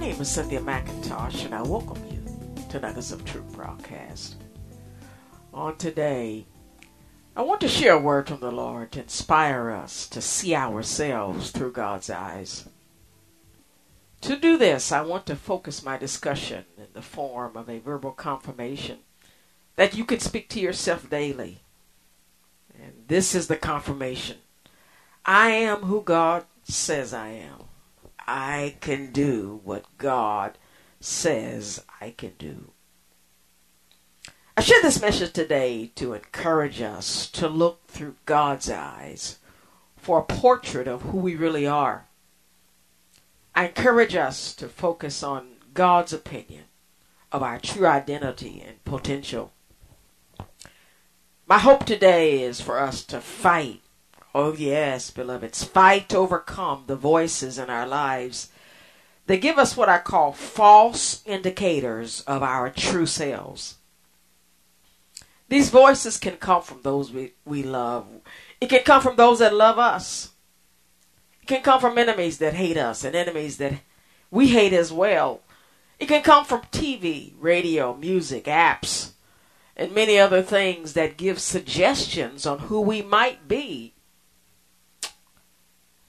name is Cynthia McIntosh, and I welcome you to Nuggets of Truth broadcast. On today, I want to share a word from the Lord to inspire us to see ourselves through God's eyes. To do this, I want to focus my discussion in the form of a verbal confirmation that you can speak to yourself daily. And this is the confirmation I am who God says I am. I can do what God says I can do. I share this message today to encourage us to look through God's eyes for a portrait of who we really are. I encourage us to focus on God's opinion of our true identity and potential. My hope today is for us to fight Oh, yes, beloveds. Fight to overcome the voices in our lives. They give us what I call false indicators of our true selves. These voices can come from those we, we love. It can come from those that love us. It can come from enemies that hate us and enemies that we hate as well. It can come from TV, radio, music, apps, and many other things that give suggestions on who we might be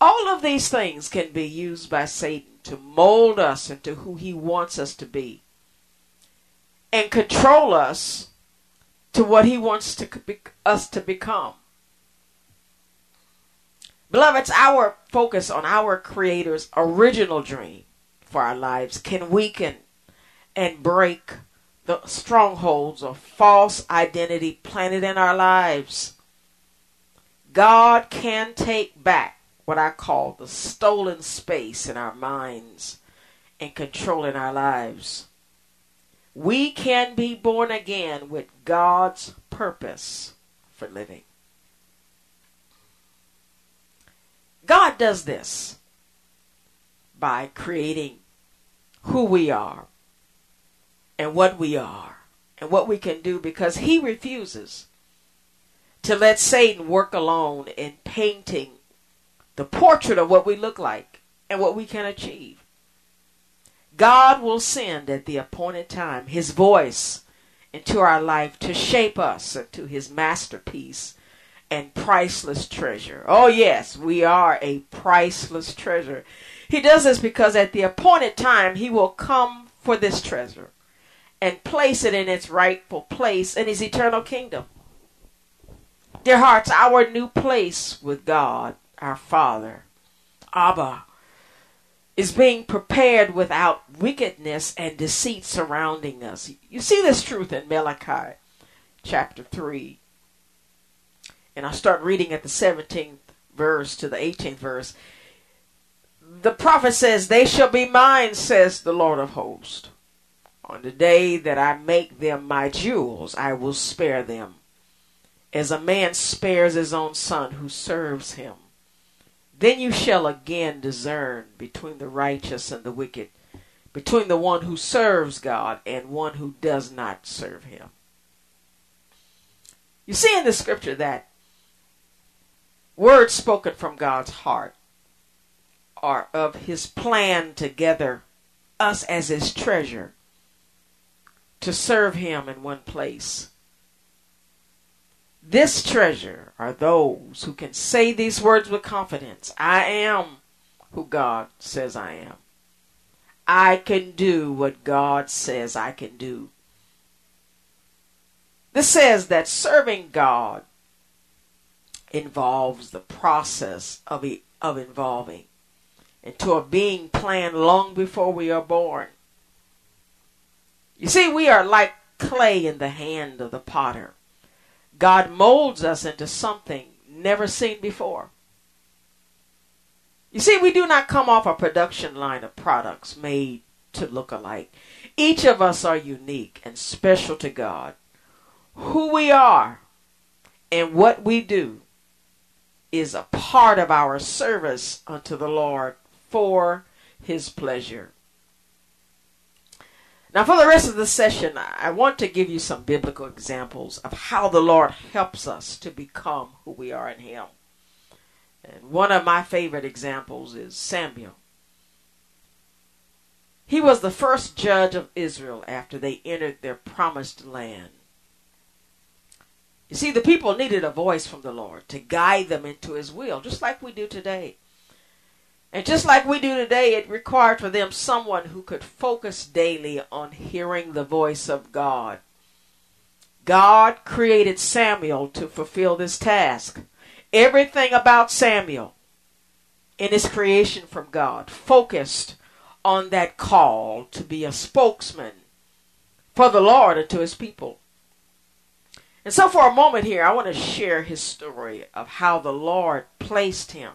all of these things can be used by Satan to mold us into who he wants us to be and control us to what he wants to be, us to become. Beloveds, our focus on our Creator's original dream for our lives can weaken and break the strongholds of false identity planted in our lives. God can take back what I call the stolen space in our minds and controlling our lives. We can be born again with God's purpose for living. God does this by creating who we are and what we are and what we can do because He refuses to let Satan work alone in painting the portrait of what we look like and what we can achieve. God will send at the appointed time his voice into our life to shape us into his masterpiece and priceless treasure. Oh, yes, we are a priceless treasure. He does this because at the appointed time he will come for this treasure and place it in its rightful place in his eternal kingdom. Dear hearts, our new place with God our Father, Abba, is being prepared without wickedness and deceit surrounding us. You see this truth in Malachi chapter 3. And I start reading at the 17th verse to the 18th verse. The prophet says, They shall be mine, says the Lord of hosts. On the day that I make them my jewels, I will spare them, as a man spares his own son who serves him. Then you shall again discern between the righteous and the wicked, between the one who serves God and one who does not serve him. You see in the scripture that words spoken from God's heart are of his plan to gather us as his treasure to serve him in one place this treasure are those who can say these words with confidence I am who God says I am. I can do what God says I can do. This says that serving God involves the process of, of involving into a being planned long before we are born. You see, we are like clay in the hand of the potter. God molds us into something never seen before. You see, we do not come off a production line of products made to look alike. Each of us are unique and special to God. Who we are and what we do is a part of our service unto the Lord for his pleasure. Now, for the rest of the session, I want to give you some biblical examples of how the Lord helps us to become who we are in Him. And one of my favorite examples is Samuel. He was the first judge of Israel after they entered their promised land. You see, the people needed a voice from the Lord to guide them into His will, just like we do today. And just like we do today, it required for them someone who could focus daily on hearing the voice of God. God created Samuel to fulfill this task. Everything about Samuel in his creation from God focused on that call to be a spokesman for the Lord and to his people. And so, for a moment here, I want to share his story of how the Lord placed him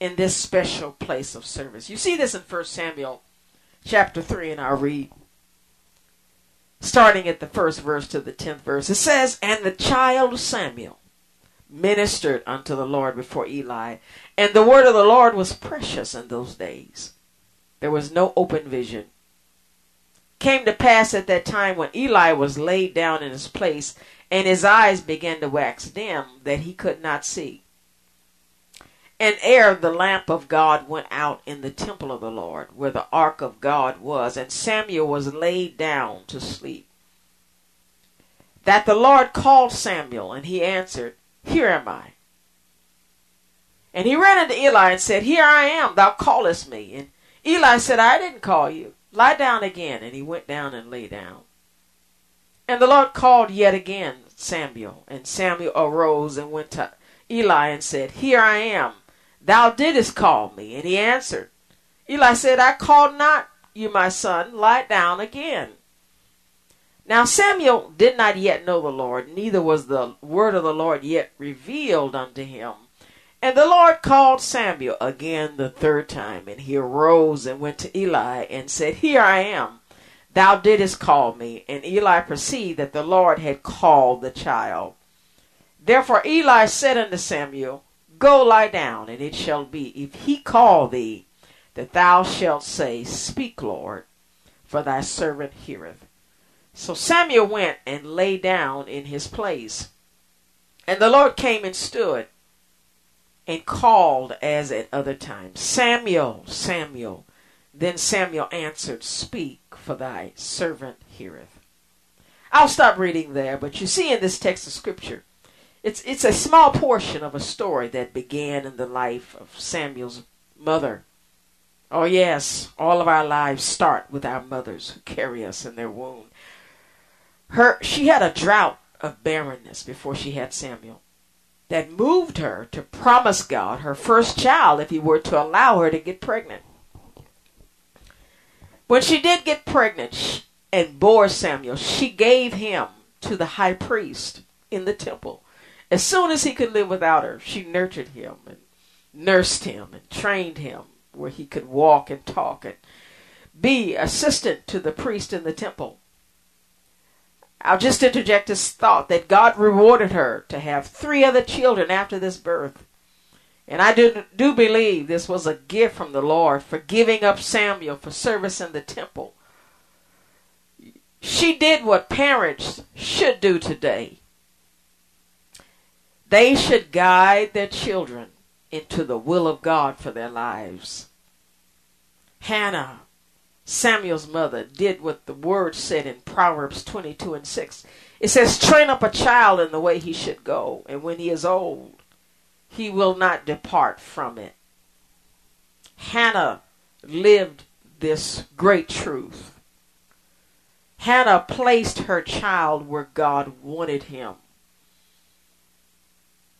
in this special place of service. You see this in 1 Samuel chapter 3, and I'll read starting at the first verse to the tenth verse. It says, And the child Samuel ministered unto the Lord before Eli, and the word of the Lord was precious in those days. There was no open vision. Came to pass at that time when Eli was laid down in his place, and his eyes began to wax dim, that he could not see. And ere the lamp of God went out in the temple of the Lord, where the ark of God was, and Samuel was laid down to sleep, that the Lord called Samuel, and he answered, Here am I. And he ran unto Eli and said, Here I am, thou callest me. And Eli said, I didn't call you. Lie down again. And he went down and lay down. And the Lord called yet again Samuel. And Samuel arose and went to Eli and said, Here I am. Thou didst call me. And he answered, Eli said, I called not you, my son. Lie down again. Now Samuel did not yet know the Lord, neither was the word of the Lord yet revealed unto him. And the Lord called Samuel again the third time, and he arose and went to Eli and said, Here I am. Thou didst call me. And Eli perceived that the Lord had called the child. Therefore Eli said unto Samuel, Go lie down, and it shall be, if he call thee, that thou shalt say, Speak, Lord, for thy servant heareth. So Samuel went and lay down in his place. And the Lord came and stood and called as at other times, Samuel, Samuel. Then Samuel answered, Speak, for thy servant heareth. I'll stop reading there, but you see in this text of scripture it's it's a small portion of a story that began in the life of Samuel's mother. Oh yes, all of our lives start with our mothers who carry us in their womb. Her she had a drought of barrenness before she had Samuel that moved her to promise God her first child if he were to allow her to get pregnant. When she did get pregnant and bore Samuel, she gave him to the high priest in the temple as soon as he could live without her, she nurtured him and nursed him and trained him where he could walk and talk and be assistant to the priest in the temple. I'll just interject this thought that God rewarded her to have three other children after this birth. And I do, do believe this was a gift from the Lord for giving up Samuel for service in the temple. She did what parents should do today. They should guide their children into the will of God for their lives. Hannah, Samuel's mother, did what the word said in Proverbs 22 and 6. It says, Train up a child in the way he should go, and when he is old, he will not depart from it. Hannah lived this great truth. Hannah placed her child where God wanted him.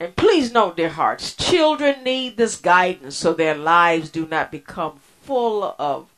And please note, dear hearts, children need this guidance so their lives do not become full of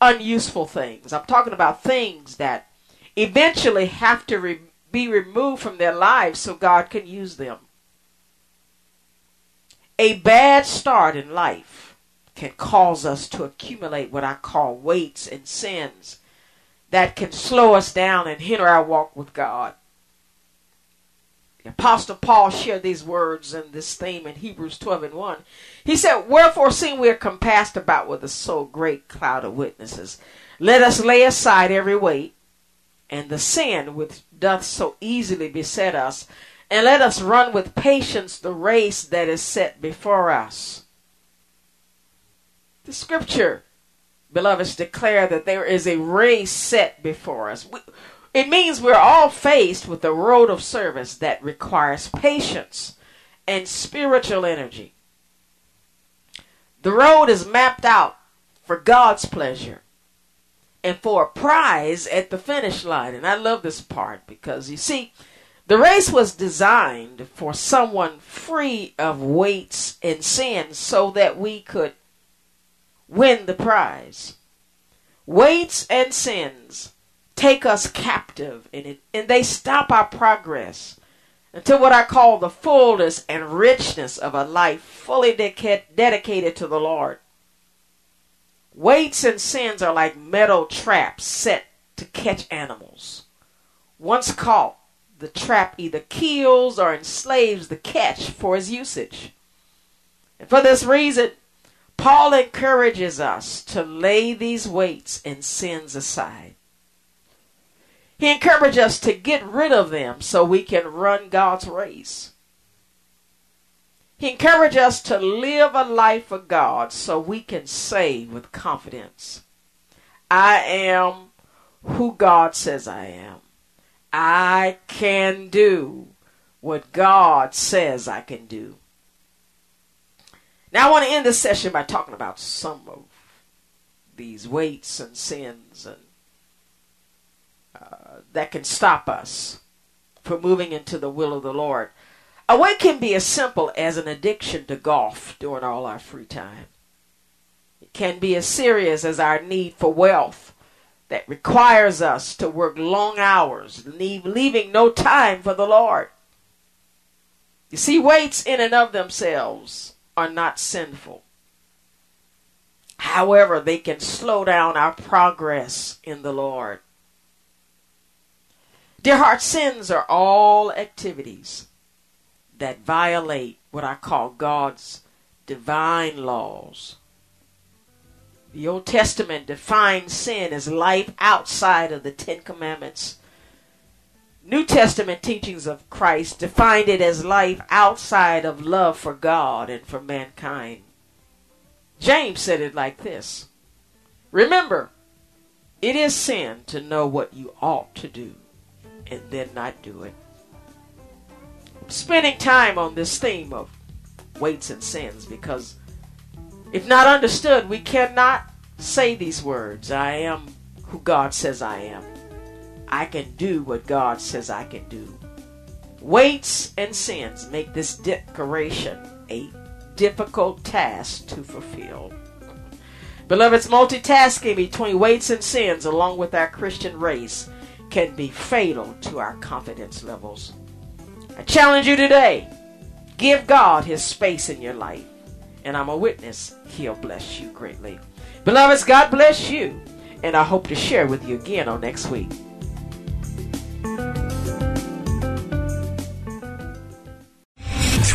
unuseful things. I'm talking about things that eventually have to re- be removed from their lives so God can use them. A bad start in life can cause us to accumulate what I call weights and sins that can slow us down and hinder our walk with God. The Apostle Paul shared these words and this theme in Hebrews 12 and 1. He said, Wherefore, seeing we are compassed about with a so great cloud of witnesses, let us lay aside every weight and the sin which doth so easily beset us, and let us run with patience the race that is set before us. The scripture, beloveds, declare that there is a race set before us. It means we're all faced with a road of service that requires patience and spiritual energy. The road is mapped out for God's pleasure and for a prize at the finish line. And I love this part because you see, the race was designed for someone free of weights and sins so that we could win the prize. Weights and sins take us captive in it, and they stop our progress until what I call the fullness and richness of a life fully dedicated to the Lord. Weights and sins are like metal traps set to catch animals. Once caught, the trap either kills or enslaves the catch for his usage. And for this reason, Paul encourages us to lay these weights and sins aside. He encourages us to get rid of them so we can run God's race. He encouraged us to live a life for God so we can say with confidence, I am who God says I am. I can do what God says I can do. Now, I want to end this session by talking about some of these weights and sins and that can stop us from moving into the will of the Lord. A way can be as simple as an addiction to golf during all our free time. It can be as serious as our need for wealth that requires us to work long hours, leave, leaving no time for the Lord. You see, weights in and of themselves are not sinful. However, they can slow down our progress in the Lord. Dear heart, sins are all activities that violate what I call God's divine laws. The Old Testament defines sin as life outside of the Ten Commandments. New Testament teachings of Christ defined it as life outside of love for God and for mankind. James said it like this Remember, it is sin to know what you ought to do and then not do it spending time on this theme of weights and sins because if not understood, we cannot say these words I am who God says I am. I can do what God says I can do. Weights and sins make this declaration a difficult task to fulfill. Beloveds, multitasking between weights and sins along with our Christian race can be fatal to our confidence levels. I challenge you today. Give God his space in your life. And I'm a witness, he'll bless you greatly. Beloveds, God bless you. And I hope to share with you again on next week.